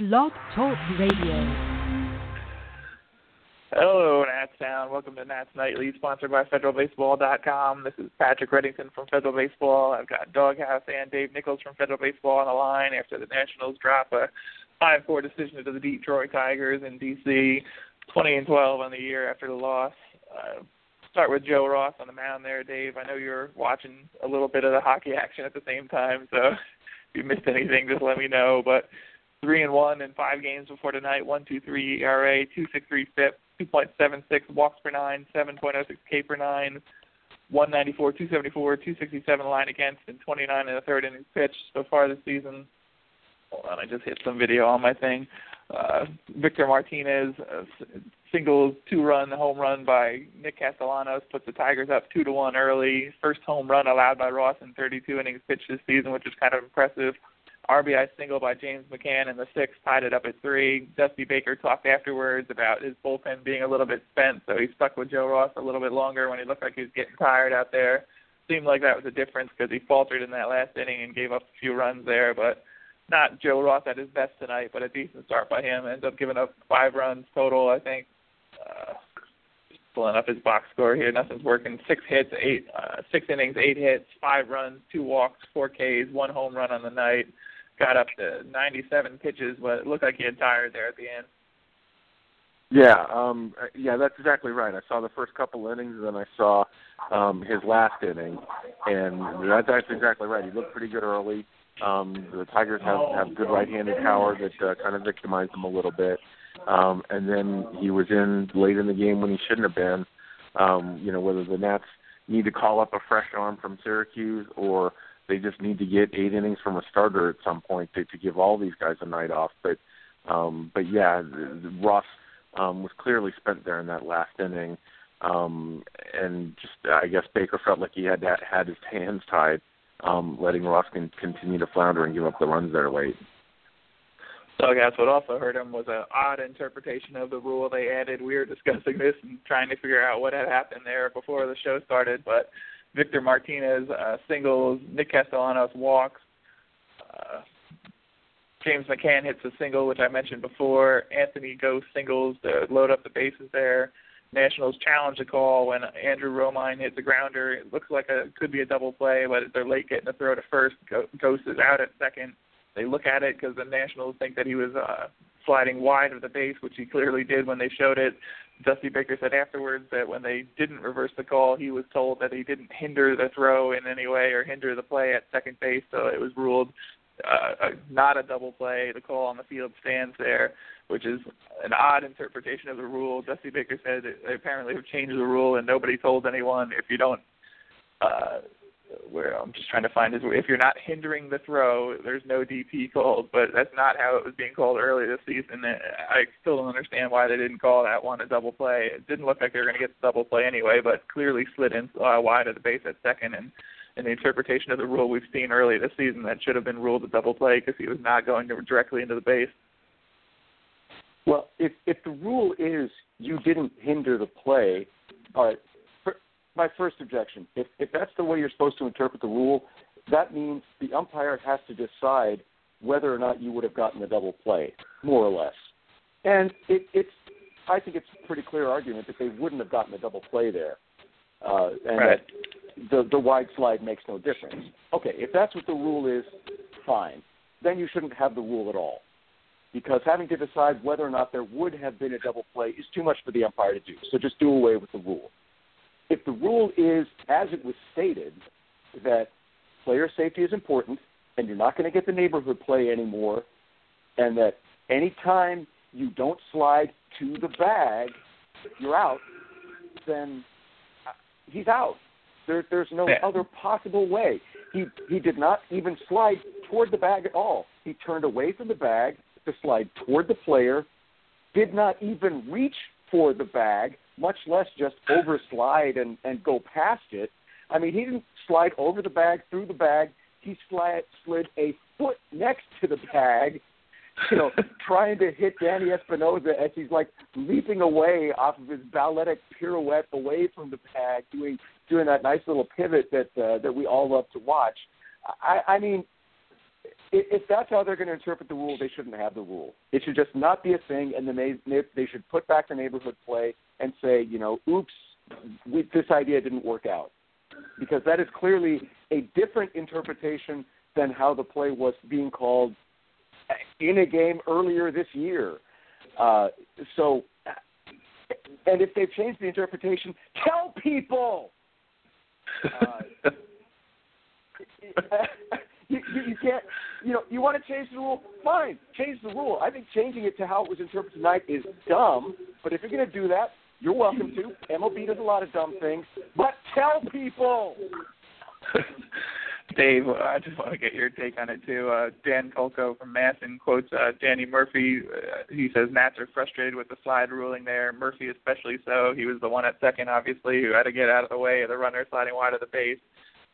Blog Talk Radio. Hello, Nats Town. Welcome to Nats Nightly, sponsored by FederalBaseball.com. This is Patrick Reddington from Federal Baseball. I've got Doghouse and Dave Nichols from Federal Baseball on the line after the Nationals drop a 5-4 decision to the Detroit Tigers in D.C. 20 and 12 on the year after the loss. Uh, start with Joe Ross on the mound there, Dave. I know you're watching a little bit of the hockey action at the same time, so if you missed anything, just let me know. But three and one in five games before tonight. One two three ERA, two six three FIP, two point seven six walks per nine, seven point oh six K per nine, one ninety four, two seventy four, two sixty seven line against, and twenty nine in the third inning pitch so far this season. Hold on, I just hit some video on my thing. Uh, Victor Martinez uh, singles two run home run by Nick Castellanos puts the Tigers up two to one early. First home run allowed by Ross in 32 innings pitched this season, which is kind of impressive. RBI single by James McCann in the sixth tied it up at three. Dusty Baker talked afterwards about his bullpen being a little bit spent, so he stuck with Joe Ross a little bit longer when he looked like he was getting tired out there. Seemed like that was a difference because he faltered in that last inning and gave up a few runs there, but not Joe Ross at his best tonight, but a decent start by him. Ends up giving up five runs total, I think. Uh, pulling up his box score here. Nothing's working. Six hits, eight, uh, six innings, eight hits, five runs, two walks, four Ks, one home run on the night got up to 97 pitches, but it looked like he had tired there at the end. Yeah, um yeah, that's exactly right. I saw the first couple innings and then I saw um his last inning and that's that's exactly right. He looked pretty good early. Um the Tigers have have good right-handed power that uh, kind of victimized him a little bit. Um and then he was in late in the game when he shouldn't have been. Um you know whether the Nats need to call up a fresh arm from Syracuse or they just need to get eight innings from a starter at some point to, to give all these guys a night off. But um, but yeah, Ross um, was clearly spent there in that last inning, um, and just I guess Baker felt like he had to, had his hands tied, um, letting Ross can continue to flounder and give up the runs there late. So I guess what also hurt him was an odd interpretation of the rule they added. We were discussing this and trying to figure out what had happened there before the show started, but Victor Martinez uh, singles, Nick Castellanos walks, uh, James McCann hits a single, which I mentioned before. Anthony Gose singles to load up the bases there. Nationals challenge a call when Andrew Romine hits a grounder. It looks like a could be a double play, but they're late getting a throw to first. Gose is out at second. They look at it because the Nationals think that he was uh, sliding wide of the base, which he clearly did when they showed it. Dusty Baker said afterwards that when they didn't reverse the call, he was told that he didn't hinder the throw in any way or hinder the play at second base, so it was ruled uh, not a double play. The call on the field stands there, which is an odd interpretation of the rule. Dusty Baker said they apparently have changed the rule, and nobody told anyone if you don't uh, where I'm just trying to find is if you're not hindering the throw, there's no DP called, but that's not how it was being called earlier this season. I still don't understand why they didn't call that one a double play. It didn't look like they were going to get the double play anyway, but clearly slid in uh, wide of the base at second, and in the interpretation of the rule we've seen earlier this season, that should have been ruled a double play because he was not going directly into the base. Well, if if the rule is you didn't hinder the play, all right, my first objection. If if that's the way you're supposed to interpret the rule, that means the umpire has to decide whether or not you would have gotten a double play, more or less. And it, it's I think it's a pretty clear argument that they wouldn't have gotten a double play there. Uh, and right. that the the wide slide makes no difference. Okay, if that's what the rule is, fine. Then you shouldn't have the rule at all. Because having to decide whether or not there would have been a double play is too much for the umpire to do. So just do away with the rule if the rule is, as it was stated, that player safety is important and you're not going to get the neighborhood play anymore, and that anytime you don't slide to the bag, you're out, then uh, he's out. There, there's no yeah. other possible way. He he did not even slide toward the bag at all. He turned away from the bag to slide toward the player. Did not even reach for the bag much less just overslide and, and go past it. I mean, he didn't slide over the bag, through the bag. He slid, slid a foot next to the bag, you know, trying to hit Danny Espinosa as he's like leaping away off of his balletic pirouette away from the bag, doing doing that nice little pivot that uh, that we all love to watch. I, I mean, if that's how they're going to interpret the rule, they shouldn't have the rule. It should just not be a thing, and then they they should put back the neighborhood play and say, you know, oops, we, this idea didn't work out, because that is clearly a different interpretation than how the play was being called in a game earlier this year. Uh, so, and if they've changed the interpretation, tell people. Uh, you, you, you can't, you know, you want to change the rule, fine, change the rule. I think changing it to how it was interpreted tonight is dumb. But if you're going to do that, you're welcome to. MLB does a lot of dumb things, but tell people. Dave, I just want to get your take on it too. Uh, Dan Kolko from MASN quotes uh, Danny Murphy. Uh, he says Nats are frustrated with the slide ruling there. Murphy especially so. He was the one at second, obviously, who had to get out of the way of the runner sliding wide of the base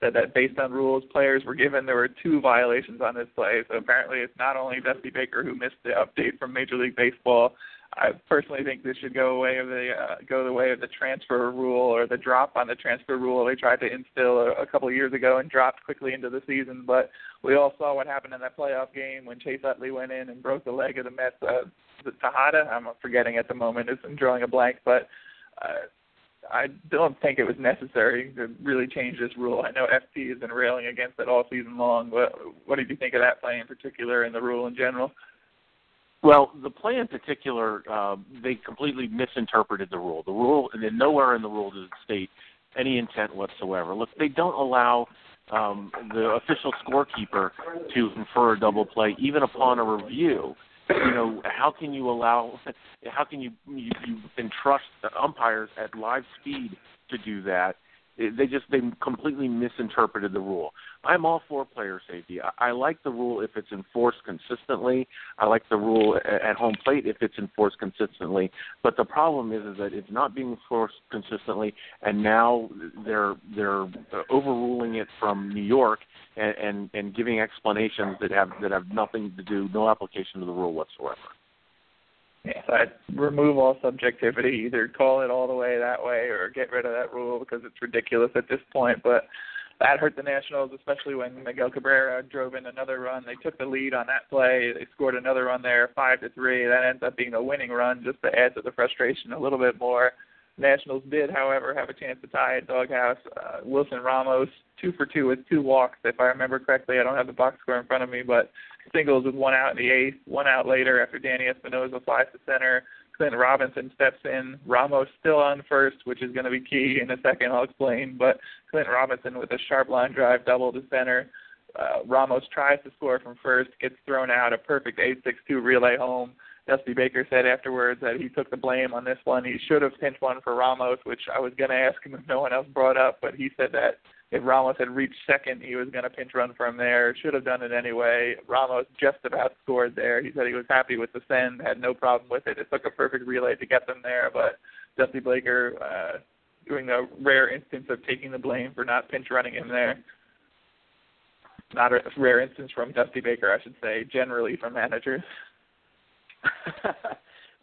said that based on rules players were given, there were two violations on this play. So apparently, it's not only Dusty Baker who missed the update from Major League Baseball. I personally think this should go away of the uh, go the way of the transfer rule or the drop on the transfer rule they tried to instill a, a couple of years ago and dropped quickly into the season. But we all saw what happened in that playoff game when Chase Utley went in and broke the leg of the Mets. Uh, Tejada, I'm forgetting at the moment, is I'm drawing a blank, but uh, I don't think it was necessary to really change this rule. I know FP has been railing against it all season long, but what did you think of that play in particular and the rule in general? Well, the play in particular, uh, they completely misinterpreted the rule. The rule, and then nowhere in the rule does it state any intent whatsoever. Look, they don't allow um, the official scorekeeper to infer a double play even upon a review you know, how can you allow, how can you you, you entrust the umpires at live speed to do that? They just they completely misinterpreted the rule. I'm all for player safety. I, I like the rule if it's enforced consistently. I like the rule at home plate if it's enforced consistently. But the problem is, is that it's not being enforced consistently, and now they're they're overruling it from New York and, and and giving explanations that have that have nothing to do, no application to the rule whatsoever. Yes, I'd remove all subjectivity. Either call it all the way that way or get rid of that rule because it's ridiculous at this point. But that hurt the Nationals, especially when Miguel Cabrera drove in another run. They took the lead on that play. They scored another run there, five to three. That ends up being a winning run, just to add to the frustration a little bit more. Nationals did, however, have a chance to tie at Doghouse. Uh, Wilson Ramos, two for two with two walks, if I remember correctly. I don't have the box score in front of me, but singles with one out in the eighth, one out later after Danny Espinosa flies to center. Clint Robinson steps in. Ramos still on first, which is going to be key in a second. I'll explain. But Clint Robinson with a sharp line drive double to center. Uh, Ramos tries to score from first, gets thrown out. A perfect 8-6-2 relay home. Dusty Baker said afterwards that he took the blame on this one. He should have pinch run for Ramos, which I was going to ask him if no one else brought up, but he said that if Ramos had reached second, he was going to pinch run from there. Should have done it anyway. Ramos just about scored there. He said he was happy with the send, had no problem with it. It took a perfect relay to get them there, but Dusty Baker uh, doing the rare instance of taking the blame for not pinch running him there. Not a rare instance from Dusty Baker, I should say, generally from managers.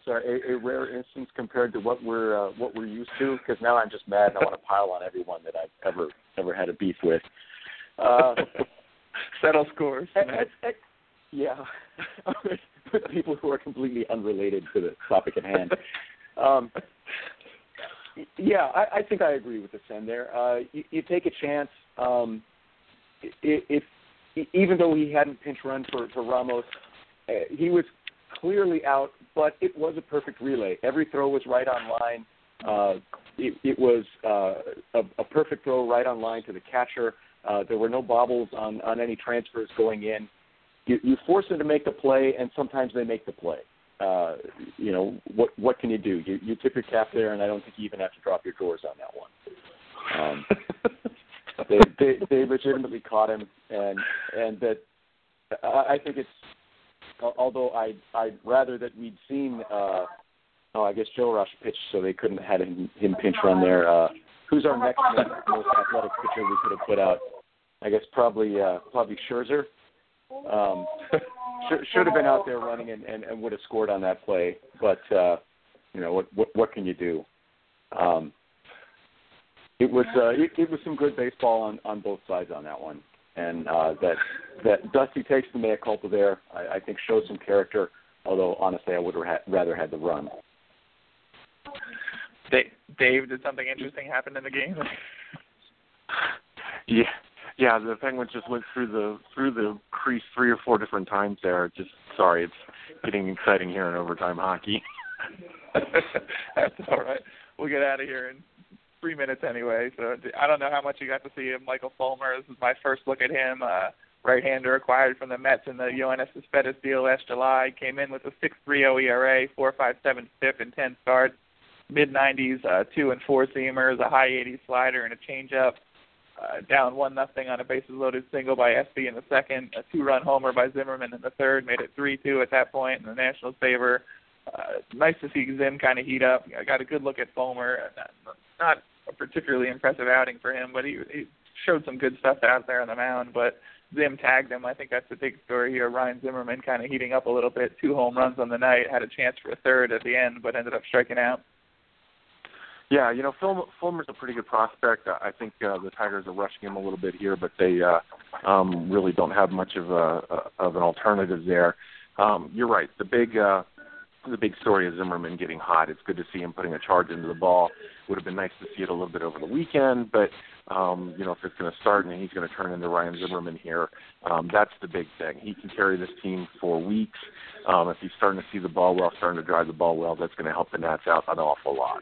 Sorry, a, a rare instance compared to what we're uh, what we're used to. Because now I'm just mad and I want to pile on everyone that I've ever ever had a beef with. Uh, Settle scores. And, and, and, yeah, with people who are completely unrelated to the topic at hand. Um, yeah, I, I think I agree with the send there. Uh, you, you take a chance. Um, if, if even though he hadn't pinch run for, for Ramos, uh, he was clearly out, but it was a perfect relay. Every throw was right on line. Uh, it, it was uh, a, a perfect throw right on line to the catcher. Uh, there were no bobbles on, on any transfers going in. You, you force them to make the play, and sometimes they make the play. Uh, you know what? What can you do? You, you tip your cap there, and I don't think you even have to drop your drawers on that one. Um, they, they they legitimately caught him, and and that I, I think it's although I I'd rather that we'd seen uh oh I guess Joe Ross pitch so they couldn't have had him, him pinch run there. Uh who's our next most athletic pitcher we could have put out? I guess probably uh probably Scherzer. Um should, should have been out there running and, and, and would have scored on that play. But uh you know, what what what can you do? Um it was uh it, it was some good baseball on on both sides on that one. and uh, that that Dusty takes the mea culpa there. I, I think shows some character. Although honestly, I would have rather had the run. Dave, did something interesting happen in the game? yeah, yeah. The Penguins just went through the through the crease three or four different times there. Just sorry, it's getting exciting here in overtime hockey. That's all right. We'll get out of here in three minutes anyway. So I don't know how much you got to see of Michael Fulmer. This is my first look at him. Uh, right-hander acquired from the Mets in the Yoenis Cespedes deal last July. Came in with a 6.30 ERA, 4.57 FIP, and 10 starts. Mid 90s, uh, two and four seamers, a high 80s slider, and a changeup. Uh, down one nothing on a bases loaded single by Espy in the second, a two-run homer by Zimmerman in the third, made it three-two at that point in the Nationals' favor. Uh, nice to see Zim kind of heat up. I got a good look at Fulmer. Not a particularly impressive outing for him, but he, he showed some good stuff out there on the mound. But Zim tagged him. I think that's the big story here. Ryan Zimmerman kind of heating up a little bit. Two home runs on the night. Had a chance for a third at the end, but ended up striking out. Yeah, you know, Fulmer's a pretty good prospect. I think uh, the Tigers are rushing him a little bit here, but they uh, um, really don't have much of a, of an alternative there. Um, you're right. The big uh, the big story is Zimmerman getting hot. It's good to see him putting a charge into the ball. Would have been nice to see it a little bit over the weekend, but um, you know, if it's going to start and he's going to turn into Ryan Zimmerman here, um, that's the big thing. He can carry this team for weeks. Um, if he's starting to see the ball well, starting to drive the ball well, that's going to help the Nats out an awful lot.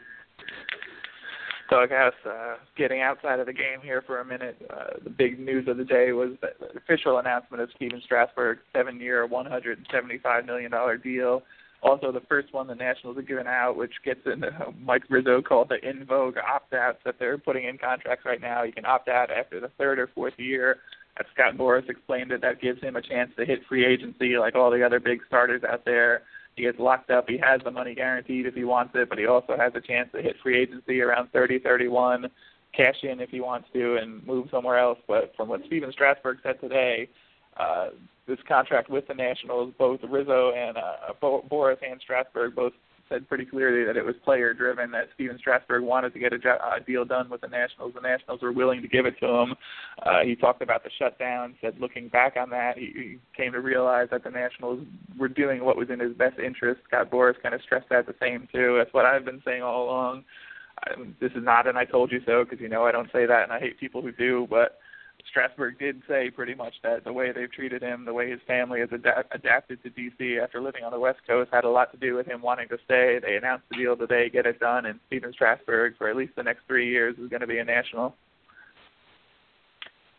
So I guess uh, getting outside of the game here for a minute, uh, the big news of the day was the official announcement of Stephen Strasburg's seven-year, $175 million deal also the first one the Nationals have given out, which gets into Mike Rizzo called the in vogue opt outs that they're putting in contracts right now. You can opt out after the third or fourth year. As Scott Boras explained it, that gives him a chance to hit free agency like all the other big starters out there. He gets locked up. He has the money guaranteed if he wants it, but he also has a chance to hit free agency around 30, 31, cash in if he wants to, and move somewhere else. But from what Stephen Strasburg said today, uh, this contract with the Nationals, both Rizzo and uh, Boras and Strasburg both said pretty clearly that it was player driven. That Stephen Strasburg wanted to get a, jo- a deal done with the Nationals. The Nationals were willing to give it to him. Uh, he talked about the shutdown. Said looking back on that, he, he came to realize that the Nationals were doing what was in his best interest. Scott Boras kind of stressed that the same too. That's what I've been saying all along. I, this is not an "I told you so" because you know I don't say that, and I hate people who do, but Strasburg did say pretty much that the way they've treated him, the way his family has ad- adapted to DC after living on the West Coast, had a lot to do with him wanting to stay. They announced the deal today, get it done, and Stephen Strasburg for at least the next three years is going to be a national.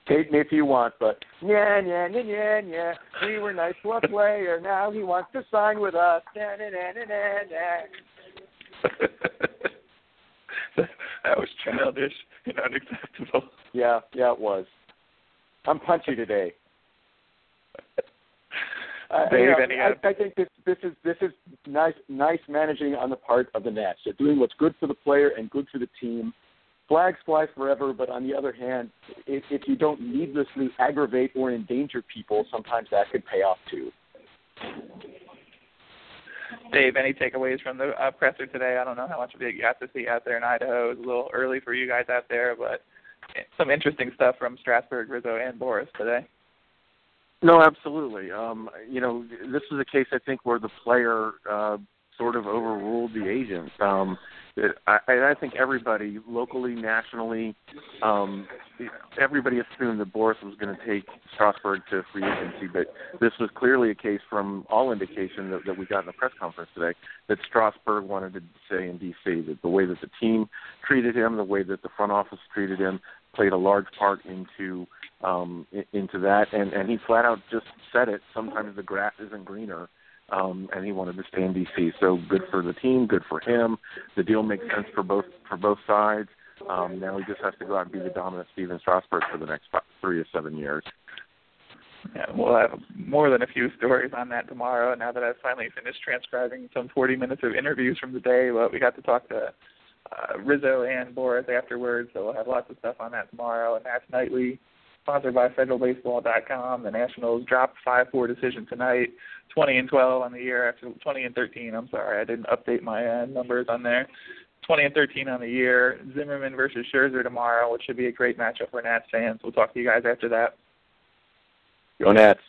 Hate me if you want, but yeah, yeah, yeah, yeah, yeah. We were nice to a player. Now he wants to sign with us. Nah, nah, nah, nah, nah. that was childish and unacceptable. Yeah, yeah, it was. I'm punchy today. Uh, Dave, you know, I, I think this this is this is nice nice managing on the part of the Nats. They're doing what's good for the player and good for the team. Flags fly forever, but on the other hand, if, if you don't needlessly aggravate or endanger people, sometimes that could pay off too. Dave, any takeaways from the uh, presser today? I don't know how much of it you got to see out there in Idaho. It was a little early for you guys out there, but some interesting stuff from Strasburg, Rizzo, and Boras today. No, absolutely. Um, you know, this is a case I think where the player uh, sort of overruled the agent. Um, it, I, I think everybody, locally, nationally, um, everybody assumed that Boras was going to take Strasburg to free agency, but this was clearly a case from all indication that, that we got in the press conference today that Strasburg wanted to stay in D.C. That the way that the team treated him, the way that the front office treated him, played a large part into um, into that, and and he flat out just said it. Sometimes the grass isn't greener, um, and he wanted to stay in DC. So good for the team, good for him. The deal makes sense for both for both sides. Um, now he just has to go out and be the dominant Stephen Strasburg for the next five, three to seven years. Yeah, we'll have more than a few stories on that tomorrow. Now that I've finally finished transcribing some 40 minutes of interviews from the day, well, we got to talk to uh, Rizzo and Boras afterwards, so we'll have lots of stuff on that tomorrow. And that's nightly, sponsored by FederalBaseball.com. The Nationals dropped 5-4 decision tonight, 20 and 12 on the year after 20 and 13. I'm sorry, I didn't update my uh, numbers on there. 20 and 13 on the year. Zimmermann versus Scherzer tomorrow, which should be a great matchup for Nats fans. We'll talk to you guys after that. Go Nats.